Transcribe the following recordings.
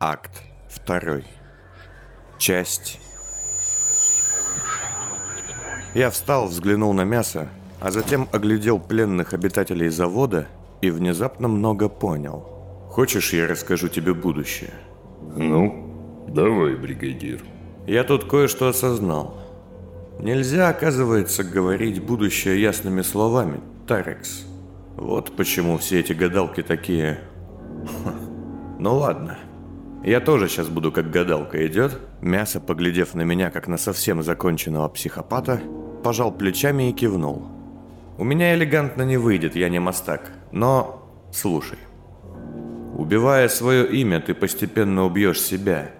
Акт 2. Часть. Я встал, взглянул на мясо, а затем оглядел пленных обитателей завода и внезапно много понял. Хочешь, я расскажу тебе будущее? Ну, давай, бригадир. Я тут кое-что осознал. Нельзя, оказывается, говорить будущее ясными словами, Тарекс. Вот почему все эти гадалки такие... Ну ладно. Я тоже сейчас буду как гадалка идет. Мясо, поглядев на меня, как на совсем законченного психопата, пожал плечами и кивнул. У меня элегантно не выйдет, я не мастак. Но слушай. Убивая свое имя, ты постепенно убьешь себя.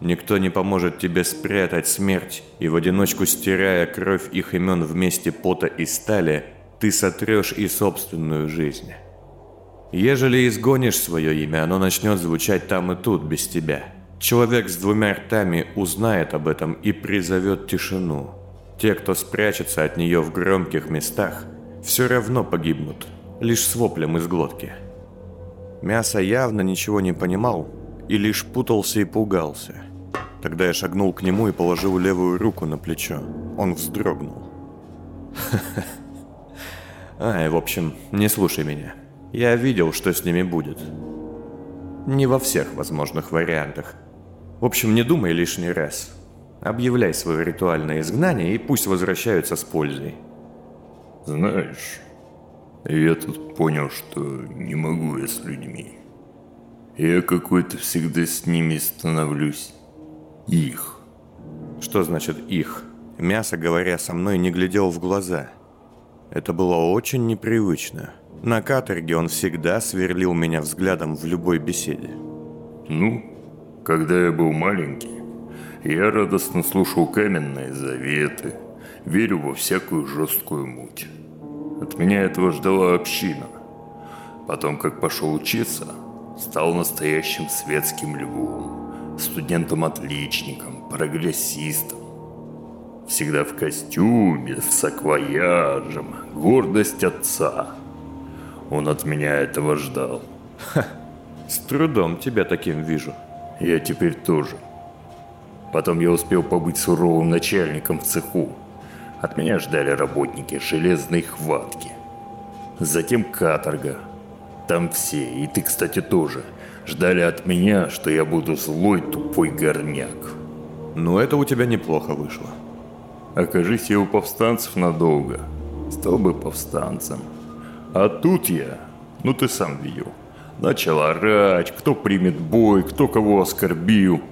Никто не поможет тебе спрятать смерть, и в одиночку стирая кровь их имен вместе пота и стали, ты сотрешь и собственную жизнь. Ежели изгонишь свое имя, оно начнет звучать там и тут без тебя. Человек с двумя ртами узнает об этом и призовет тишину. Те, кто спрячется от нее в громких местах, все равно погибнут, лишь с воплем из глотки. Мясо явно ничего не понимал и лишь путался и пугался. Тогда я шагнул к нему и положил левую руку на плечо. Он вздрогнул. Ай, в общем, не слушай меня. Я видел, что с ними будет. Не во всех возможных вариантах. В общем, не думай лишний раз. Объявляй свое ритуальное изгнание и пусть возвращаются с пользой. Знаешь, я тут понял, что не могу я с людьми. Я какой-то всегда с ними становлюсь. Их. Что значит «их»? Мясо, говоря со мной, не глядел в глаза. Это было очень непривычно. На каторге он всегда сверлил меня взглядом в любой беседе. Ну, когда я был маленький, я радостно слушал каменные заветы, верю во всякую жесткую муть. От меня этого ждала община. Потом, как пошел учиться, стал настоящим светским львом, студентом-отличником, прогрессистом. Всегда в костюме, с саквояжем, гордость отца – он от меня этого ждал. Ха, с трудом тебя таким вижу. Я теперь тоже. Потом я успел побыть суровым начальником в цеху. От меня ждали работники железной хватки. Затем каторга. Там все, и ты, кстати, тоже, ждали от меня, что я буду злой тупой горняк. Ну, это у тебя неплохо вышло. Окажись я у повстанцев надолго, стал бы повстанцем. А тут я, ну ты сам видел, начал орать, кто примет бой, кто кого оскорбил.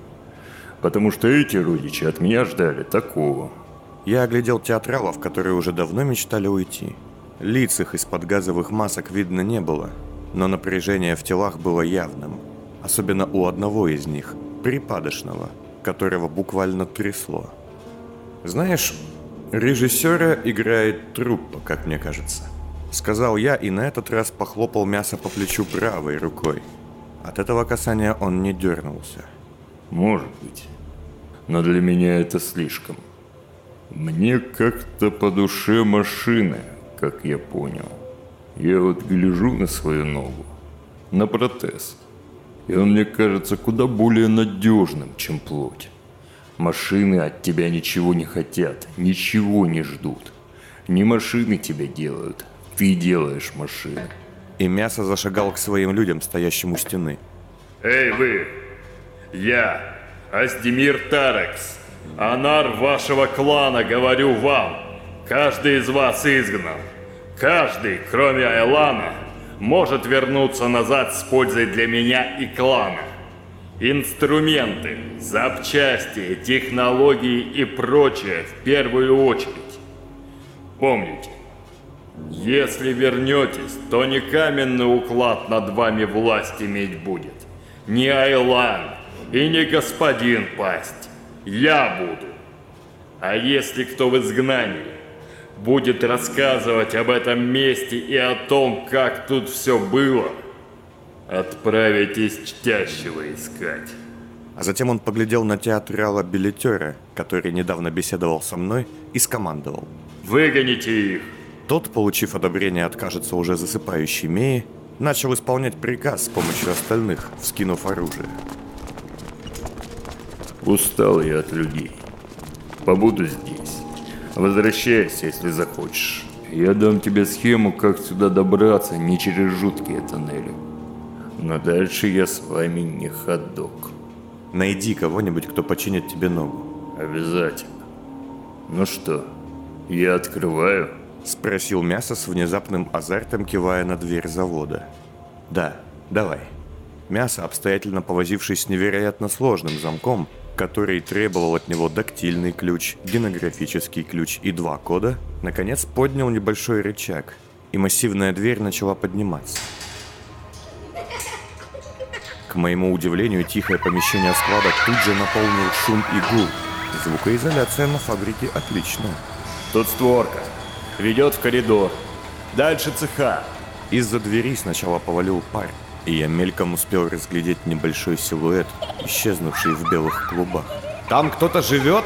Потому что эти родичи от меня ждали такого. Я оглядел театралов, которые уже давно мечтали уйти. Лиц их из-под газовых масок видно не было, но напряжение в телах было явным. Особенно у одного из них, припадочного, которого буквально трясло. Знаешь, режиссера играет труппа, как мне кажется. Сказал я и на этот раз похлопал мясо по плечу правой рукой. От этого касания он не дернулся. Может быть. Но для меня это слишком. Мне как-то по душе машины, как я понял. Я вот гляжу на свою ногу, на протез. И он мне кажется куда более надежным, чем плоть. Машины от тебя ничего не хотят, ничего не ждут. Не машины тебя делают, ты делаешь машины. И мясо зашагал к своим людям, стоящим у стены. Эй вы! Я, Астемир Тарекс, анар вашего клана, говорю вам. Каждый из вас изгнан. Каждый, кроме Айлана, может вернуться назад с пользой для меня и клана. Инструменты, запчасти, технологии и прочее в первую очередь. Помните, если вернетесь, то не каменный уклад над вами власть иметь будет. Не Айлан и не господин пасть. Я буду. А если кто в изгнании будет рассказывать об этом месте и о том, как тут все было, отправитесь чтящего искать. А затем он поглядел на театрала билетера, который недавно беседовал со мной, и скомандовал. «Выгоните их!» Тот, получив одобрение от, кажется, уже засыпающей Меи, начал исполнять приказ с помощью остальных, вскинув оружие. Устал я от людей. Побуду здесь. Возвращайся, если захочешь. Я дам тебе схему, как сюда добраться, не через жуткие тоннели. Но дальше я с вами не ходок. Найди кого-нибудь, кто починит тебе ногу. Обязательно. Ну что, я открываю? Спросил Мясо с внезапным азартом, кивая на дверь завода. Да, давай. Мясо, обстоятельно повозившись с невероятно сложным замком, который требовал от него дактильный ключ, генографический ключ и два кода, наконец поднял небольшой рычаг, и массивная дверь начала подниматься. К моему удивлению, тихое помещение склада тут же наполнил шум и гул. Звукоизоляция на фабрике отличная. Тут створка. Ведет в коридор. Дальше цеха. Из-за двери сначала повалил пар, и я мельком успел разглядеть небольшой силуэт, исчезнувший в белых клубах. «Там кто-то живет?»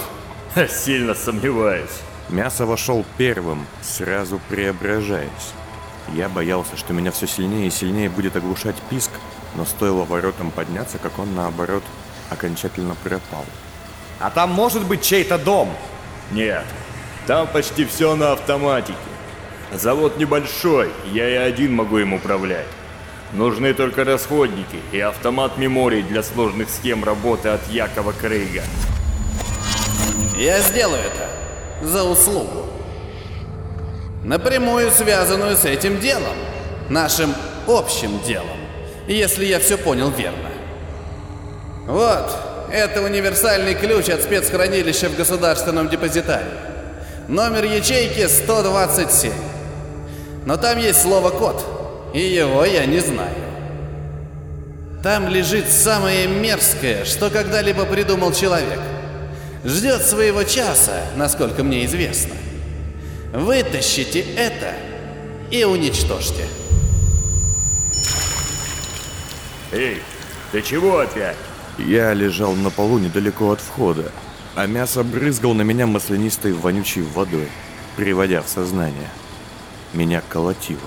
Сильно сомневаюсь. Мясо вошел первым, сразу преображаясь. Я боялся, что меня все сильнее и сильнее будет оглушать писк, но стоило воротам подняться, как он, наоборот, окончательно пропал. «А там может быть чей-то дом?» Нет, там почти все на автоматике. Завод небольшой, я и один могу им управлять. Нужны только расходники и автомат меморий для сложных схем работы от Якова Крейга. Я сделаю это за услугу. Напрямую связанную с этим делом. Нашим общим делом. Если я все понял верно. Вот, это универсальный ключ от спецхранилища в государственном депозитарии. Номер ячейки 127. Но там есть слово «код», и его я не знаю. Там лежит самое мерзкое, что когда-либо придумал человек. Ждет своего часа, насколько мне известно. Вытащите это и уничтожьте. Эй, ты чего опять? Я лежал на полу недалеко от входа, а мясо брызгал на меня маслянистой вонючей водой, приводя в сознание. Меня колотило.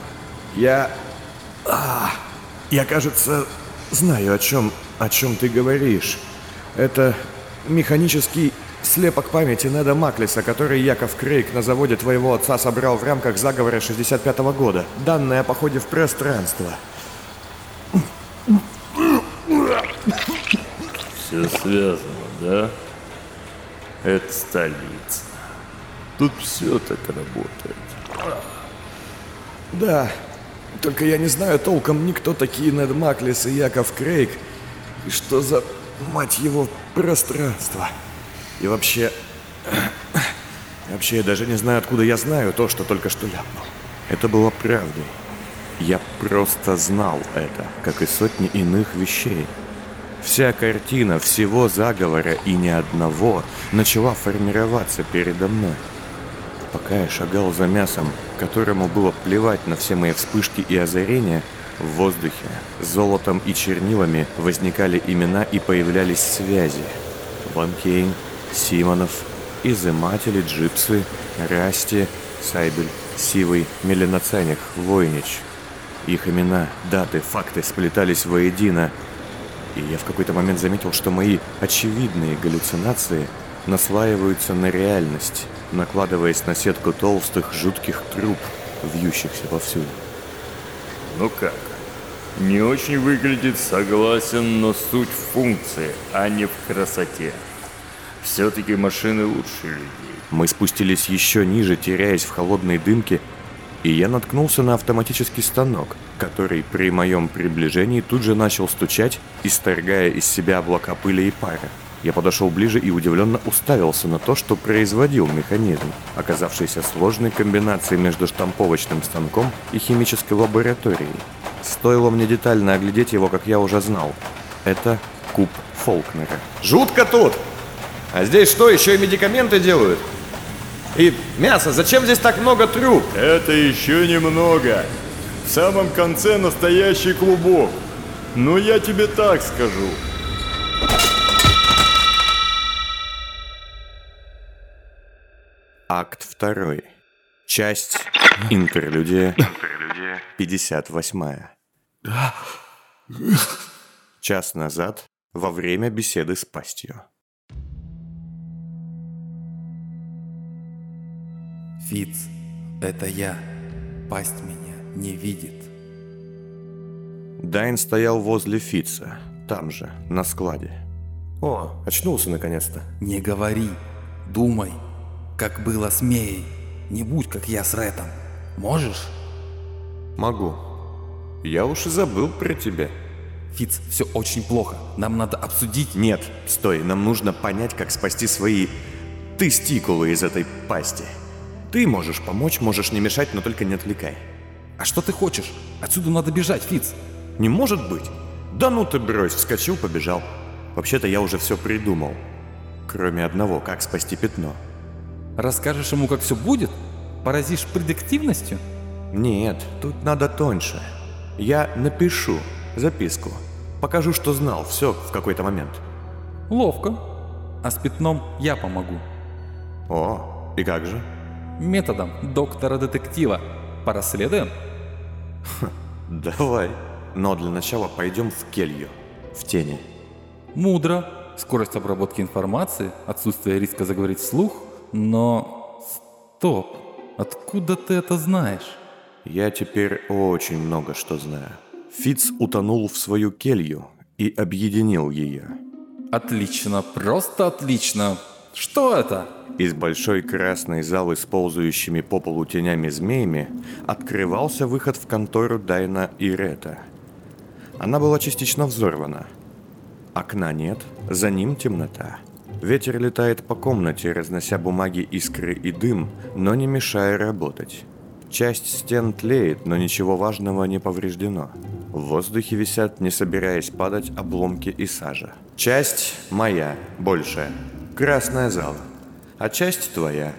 Я... А, я, кажется, знаю, о чем, о чем ты говоришь. Это механический слепок памяти Неда Маклиса, который Яков Крейг на заводе твоего отца собрал в рамках заговора 65 -го года. Данные о походе в пространство. Все связано, да? Это столица. Тут все так работает. Да, только я не знаю толком никто такие Нед Маклис и Яков Крейг. И что за, мать его, пространство. И вообще... Вообще, я даже не знаю, откуда я знаю то, что только что ляпнул. Это было правдой. Я просто знал это, как и сотни иных вещей. Вся картина всего заговора и ни одного начала формироваться передо мной. Пока я шагал за мясом, которому было плевать на все мои вспышки и озарения, в воздухе золотом и чернилами возникали имена и появлялись связи. Ван Кейн, Симонов, Изыматели, Джипсы, Расти, Сайбель, Сивый, Меленоценик, Войнич. Их имена, даты, факты сплетались воедино, и я в какой-то момент заметил, что мои очевидные галлюцинации наслаиваются на реальность, накладываясь на сетку толстых, жутких труб, вьющихся повсюду. Ну как? Не очень выглядит, согласен, но суть в функции, а не в красоте. Все-таки машины лучше людей. Мы спустились еще ниже, теряясь в холодной дымке, и я наткнулся на автоматический станок, который при моем приближении тут же начал стучать, исторгая из себя облака пыли и пара. Я подошел ближе и удивленно уставился на то, что производил механизм, оказавшийся сложной комбинацией между штамповочным станком и химической лабораторией. Стоило мне детально оглядеть его, как я уже знал. Это куб Фолкнера. «Жутко тут! А здесь что, еще и медикаменты делают? И мясо, зачем здесь так много труб?» Это еще немного. В самом конце настоящий клубок. Но я тебе так скажу. Акт 2. Часть Интерлюдия 58. Час назад, во время беседы с пастью. Фиц, это я. Пасть меня не видит. Дайн стоял возле Фица, там же, на складе. О, очнулся наконец-то. Не говори, думай, как было с Меей. Не будь как я с Ретом. Можешь? Могу. Я уж и забыл про тебя. Фиц, все очень плохо. Нам надо обсудить. Нет, стой, нам нужно понять, как спасти свои тестикулы из этой пасти. Ты можешь помочь, можешь не мешать, но только не отвлекай. А что ты хочешь? Отсюда надо бежать, Фиц. Не может быть. Да ну ты брось, вскочил, побежал. Вообще-то я уже все придумал. Кроме одного, как спасти пятно. Расскажешь ему, как все будет? Поразишь предиктивностью? Нет, тут надо тоньше. Я напишу записку. Покажу, что знал, все в какой-то момент. Ловко. А с пятном я помогу. О, и как же? Методом доктора-детектива. Порасследуем? Давай. Но для начала пойдем в келью. В тени. Мудро. Скорость обработки информации, отсутствие риска заговорить вслух, но... Стоп. Откуда ты это знаешь? Я теперь очень много что знаю. Фиц утонул в свою келью и объединил ее. Отлично, просто отлично. Что это? Из большой красной залы с ползающими по полу тенями-змеями открывался выход в контору Дайна и Рета. Она была частично взорвана. Окна нет, за ним темнота. Ветер летает по комнате, разнося бумаги, искры и дым, но не мешая работать. Часть стен тлеет, но ничего важного не повреждено. В воздухе висят, не собираясь падать, обломки и сажа. Часть моя, большая. Красная зала. А часть твоя.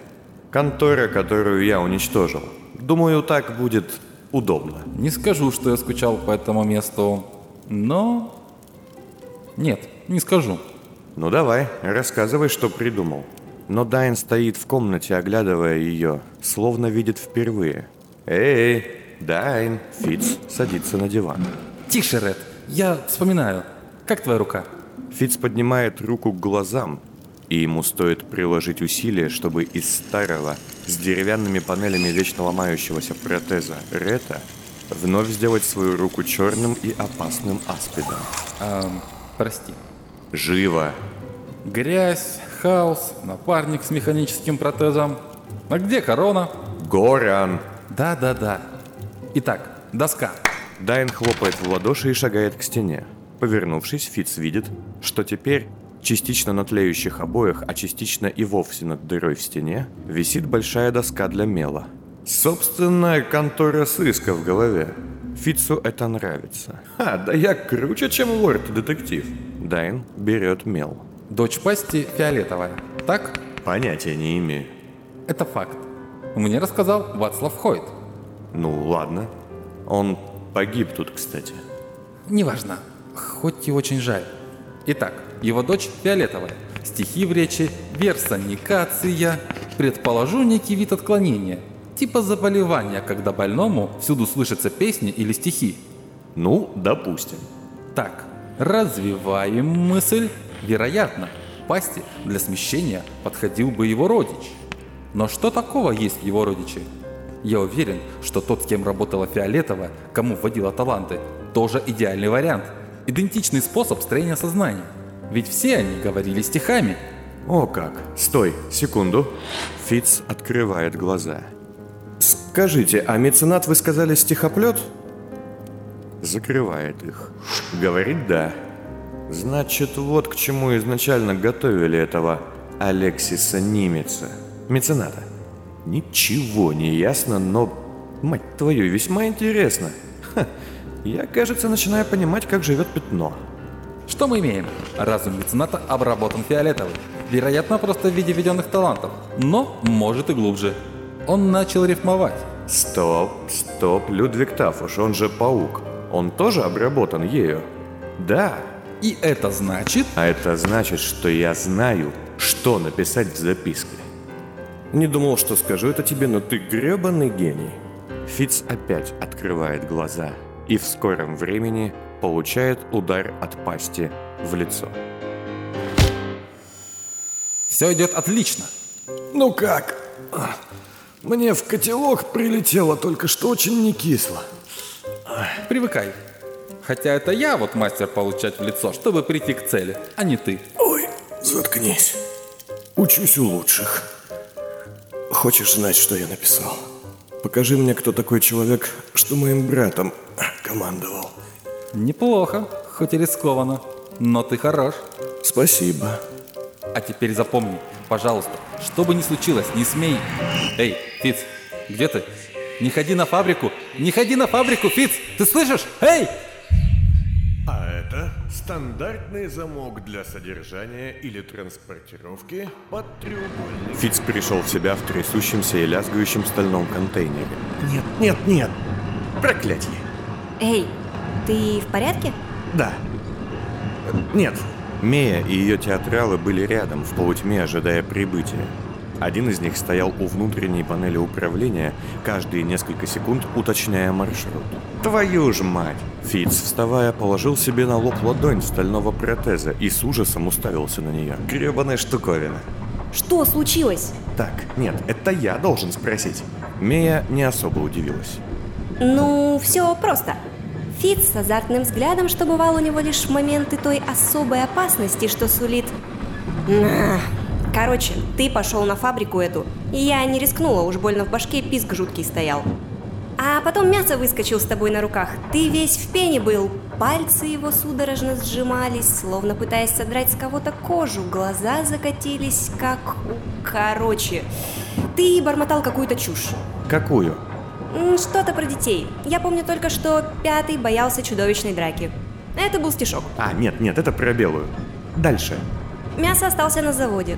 Контора, которую я уничтожил. Думаю, так будет удобно. Не скажу, что я скучал по этому месту, но... Нет, не скажу. Ну давай, рассказывай, что придумал. Но Дайн стоит в комнате, оглядывая ее, словно видит впервые. Эй, Дайн, Фиц садится на диван. Тише, Ред, я вспоминаю. Как твоя рука? Фиц поднимает руку к глазам, и ему стоит приложить усилия, чтобы из старого, с деревянными панелями вечно ломающегося протеза Рета вновь сделать свою руку черным и опасным аспидом. Эм, прости. Живо! Грязь, хаос, напарник с механическим протезом. А где корона? Горан! Да-да-да. Итак, доска. Дайн хлопает в ладоши и шагает к стене. Повернувшись, Фиц видит, что теперь частично на тлеющих обоях, а частично и вовсе над дырой в стене, висит большая доска для мела. Собственная контора сыска в голове. Фицу это нравится. Ха, да я круче, чем лорд-детектив. Дайн берет мел. Дочь пасти фиолетовая. Так? Понятия не имею. Это факт. Мне рассказал Вацлав Хойт. Ну, ладно. Он погиб тут, кстати. Неважно. Хоть и очень жаль. Итак, его дочь фиолетовая. Стихи в речи, версоникация. Предположу некий вид отклонения. Типа заболевания, когда больному всюду слышатся песни или стихи. Ну, допустим. Так, развиваем мысль. Вероятно, пасти для смещения подходил бы его родич. Но что такого есть в его родиче? Я уверен, что тот, с кем работала Фиолетова, кому вводила таланты, тоже идеальный вариант. Идентичный способ строения сознания. Ведь все они говорили стихами. О как! Стой, секунду. Фиц открывает глаза. Скажите, а меценат вы сказали стихоплет? Закрывает их. Говорит да. Значит, вот к чему изначально готовили этого Алексиса Нимеца, мецената. Ничего не ясно, но, мать твою, весьма интересно. Ха, я, кажется, начинаю понимать, как живет пятно. Что мы имеем? Разум мецената обработан фиолетовым. Вероятно, просто в виде введенных талантов. Но может и глубже. Он начал рифмовать. Стоп, стоп, Людвиг Тафуш, он же паук. Он тоже обработан ею? Да. И это значит... А это значит, что я знаю, что написать в записке. Не думал, что скажу это тебе, но ты гребаный гений. Фиц опять открывает глаза и в скором времени получает удар от пасти в лицо. Все идет отлично. Ну как? Мне в котелок прилетело только что очень не кисло. Привыкай. Хотя это я вот мастер получать в лицо, чтобы прийти к цели, а не ты. Ой, заткнись. Учусь у лучших. Хочешь знать, что я написал? Покажи мне, кто такой человек, что моим братом командовал. Неплохо, хоть и рискованно, но ты хорош. Спасибо. А теперь запомни, пожалуйста, что бы ни случилось, не смей. Эй, Фиц, где ты? Не ходи на фабрику! Не ходи на фабрику, Фиц! Ты слышишь? Эй! А это стандартный замок для содержания или транспортировки под треугольник. Фиц пришел в себя в трясущемся и лязгающем стальном контейнере. Нет, нет, нет. Проклятие. Эй, ты в порядке? Да. Нет. Мея и ее театралы были рядом, в полутьме, ожидая прибытия. Один из них стоял у внутренней панели управления, каждые несколько секунд уточняя маршрут. «Твою ж мать!» Фиц, вставая, положил себе на лоб ладонь стального протеза и с ужасом уставился на нее. Гребаная штуковина. Что случилось? Так, нет, это я должен спросить. Мея не особо удивилась. Ну, все просто. Фиц с азартным взглядом, что бывал у него лишь в моменты той особой опасности, что сулит... Ах. Короче, ты пошел на фабрику эту, и я не рискнула, уж больно в башке писк жуткий стоял. А потом мясо выскочил с тобой на руках. Ты весь в пене был. Пальцы его судорожно сжимались, словно пытаясь содрать с кого-то кожу. Глаза закатились, как. Короче, ты бормотал какую-то чушь. Какую? Что-то про детей. Я помню только, что пятый боялся чудовищной драки. Это был стишок. А, нет, нет, это про белую. Дальше. Мясо остался на заводе.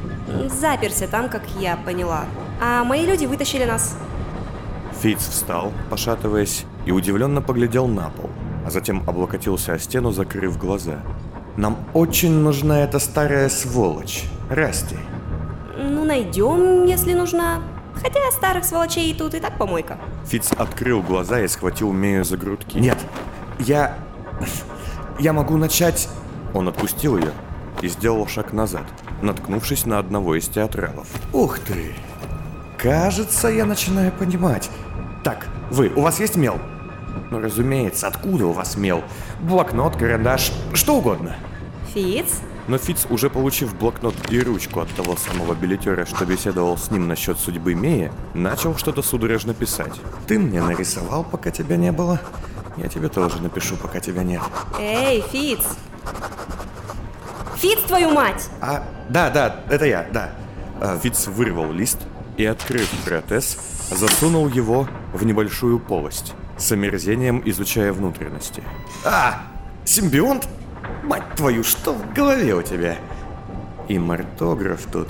Заперся там, как я поняла. А мои люди вытащили нас. Фиц встал, пошатываясь, и удивленно поглядел на пол, а затем облокотился о стену, закрыв глаза. «Нам очень нужна эта старая сволочь, Расти». Ну, найдем, если нужна. Хотя старых сволочей тут и так помойка. Фиц открыл глаза и схватил Мею за грудки. Нет. Я... Я могу начать... Он отпустил ее и сделал шаг назад, наткнувшись на одного из театралов. Ух ты. Кажется, я начинаю понимать. Так, вы, у вас есть мел? Ну, разумеется, откуда у вас мел? Блокнот, карандаш, что угодно. Фиц? Но Фиц, уже получив блокнот и ручку от того самого билетера, что беседовал с ним насчет судьбы Меи, начал что-то судорожно писать. Ты мне нарисовал, пока тебя не было. Я тебе тоже напишу, пока тебя нет. Эй, Фиц! Фиц, твою мать! А, да, да, это я, да. А Фиц вырвал лист и, открыв протез, засунул его в небольшую полость, с омерзением изучая внутренности. А, симбионт? Мать твою, что в голове у тебя? И мартограф тут.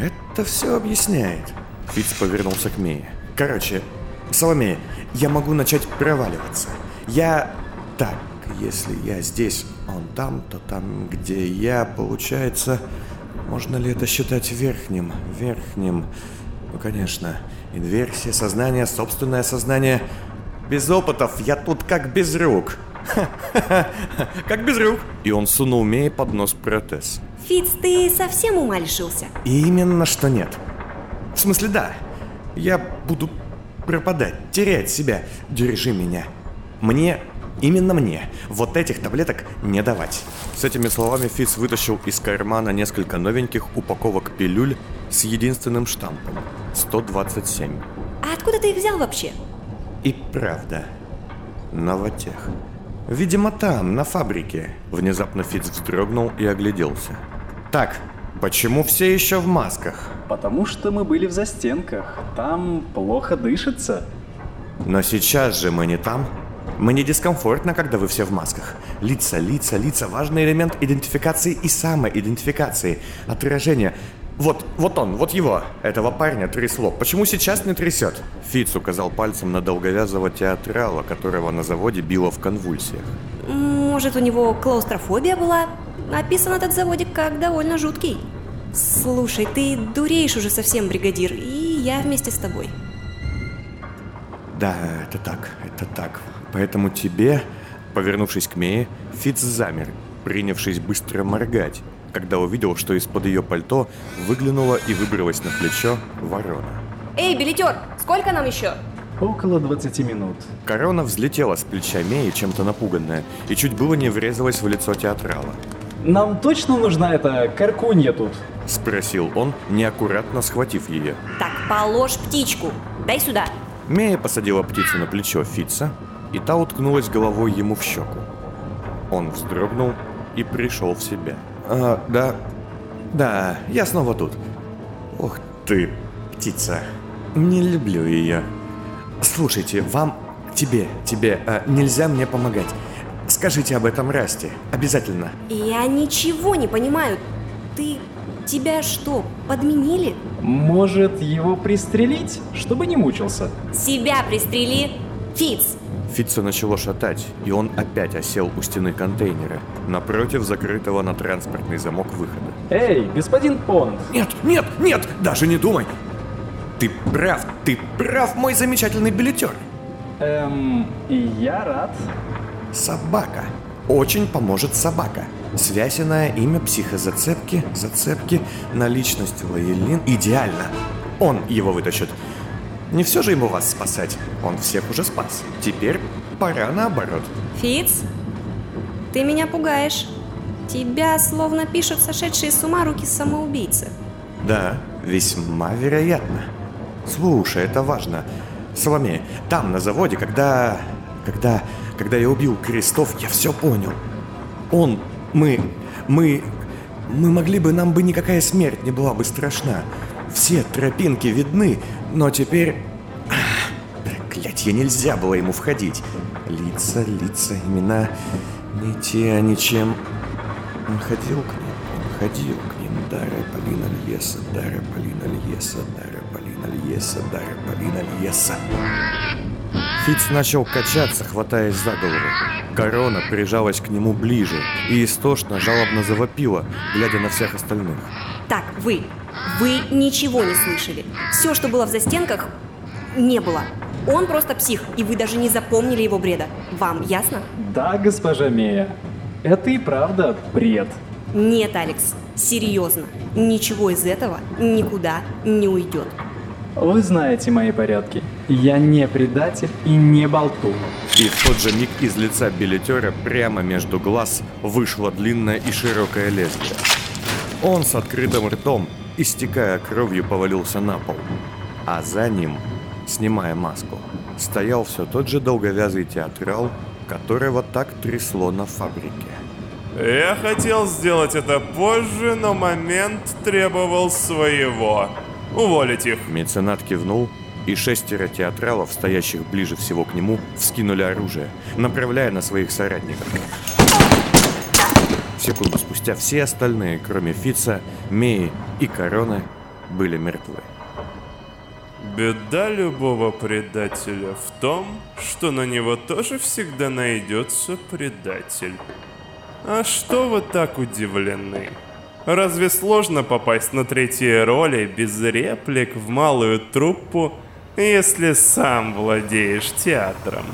Это все объясняет. Фиц повернулся к Мее. Короче, Соломея, я могу начать проваливаться. Я... Так, если я здесь, он там, то там, где я, получается... Можно ли это считать верхним? Верхним... Ну, конечно. Инверсия, сознание, собственное сознание. Без опытов я тут как без рук. Как без рук. И он сунул Мее под нос протез. Фиц, ты совсем ума лишился? Именно что нет. В смысле, да. Я буду пропадать, терять себя. Держи меня. Мне, именно мне, вот этих таблеток не давать. С этими словами Фиц вытащил из кармана несколько новеньких упаковок пилюль с единственным штампом – 127. А откуда ты их взял вообще? И правда, новотех. Видимо, там, на фабрике. Внезапно Фиц вздрогнул и огляделся. Так, почему все еще в масках? Потому что мы были в застенках. Там плохо дышится. Но сейчас же мы не там. Мне дискомфортно, когда вы все в масках. Лица, лица, лица – важный элемент идентификации и самоидентификации. Отражение. Вот, вот он, вот его, этого парня трясло. Почему сейчас не трясет? Фиц указал пальцем на долговязого театрала, которого на заводе било в конвульсиях. Может, у него клаустрофобия была? Описан этот заводик как довольно жуткий. Слушай, ты дуреешь уже совсем, бригадир, и я вместе с тобой. Да, это так, это так. Поэтому тебе, повернувшись к Мее, Фиц замер, принявшись быстро моргать, когда увидел, что из-под ее пальто выглянула и выбралась на плечо ворона. Эй, билетер, Сколько нам еще? Около 20 минут. Корона взлетела с плеча Меи, чем-то напуганная, и чуть было не врезалась в лицо театрала. Нам точно нужна эта каркунья тут? Спросил он, неаккуратно схватив ее. Так, положь птичку. Дай сюда. Мея посадила птицу на плечо Фица, и та уткнулась головой ему в щеку. Он вздрогнул и пришел в себя. «А, да, да, я снова тут. Ух ты, птица. Не люблю ее. Слушайте, вам, тебе, тебе, а, нельзя мне помогать. Скажите об этом Расти, обязательно. Я ничего не понимаю. Ты... Тебя что, подменили? Может, его пристрелить, чтобы не мучился? Себя пристрели. Фиц, Фитца начало шатать, и он опять осел у стены контейнера, напротив закрытого на транспортный замок выхода. Эй, господин Понд! Нет, нет, нет, даже не думай. Ты прав, ты прав, мой замечательный билетер. Эм, и я рад. Собака. Очень поможет собака. Связь иная, имя психозацепки, зацепки, наличность Лаэлин. Идеально. Он его вытащит. Не все же ему вас спасать. Он всех уже спас. Теперь пора наоборот. Фиц, ты меня пугаешь. Тебя словно пишут сошедшие с ума руки самоубийцы. Да, весьма вероятно. Слушай, это важно. Соломея, там, на заводе, когда... Когда... Когда я убил Крестов, я все понял. Он... Мы... Мы... Мы могли бы... Нам бы никакая смерть не была бы страшна. Все тропинки видны, но теперь... Проклятье, нельзя было ему входить. Лица, лица, имена... Не те, ничем... Он ходил к ним, он ходил к ним. Дара Полина Льеса, Дара Полина Льеса, Дара Полина Льеса, Дара Полина Льеса. Фиц начал качаться, хватаясь за голову. Корона прижалась к нему ближе и истошно, жалобно завопила, глядя на всех остальных. Так, вы. Вы ничего не слышали. Все, что было в застенках, не было. Он просто псих, и вы даже не запомнили его бреда. Вам ясно? Да, госпожа Мея. Это и правда бред. Нет, Алекс, серьезно. Ничего из этого никуда не уйдет. Вы знаете мои порядки. Я не предатель и не болтун. И в тот же миг из лица билетера прямо между глаз вышло длинное и широкое лезвие. Он с открытым ртом, истекая кровью, повалился на пол. А за ним, снимая маску, стоял все тот же долговязый театрал, которого так трясло на фабрике. Я хотел сделать это позже, но момент требовал своего. Уволить их. Меценат кивнул, и шестеро театралов, стоящих ближе всего к нему, вскинули оружие, направляя на своих соратников. Секунду спустя все остальные, кроме Фица, Меи и Короны, были мертвы. Беда любого предателя в том, что на него тоже всегда найдется предатель. А что вы так удивлены? Разве сложно попасть на третьи роли без реплик в малую труппу, если сам владеешь театром?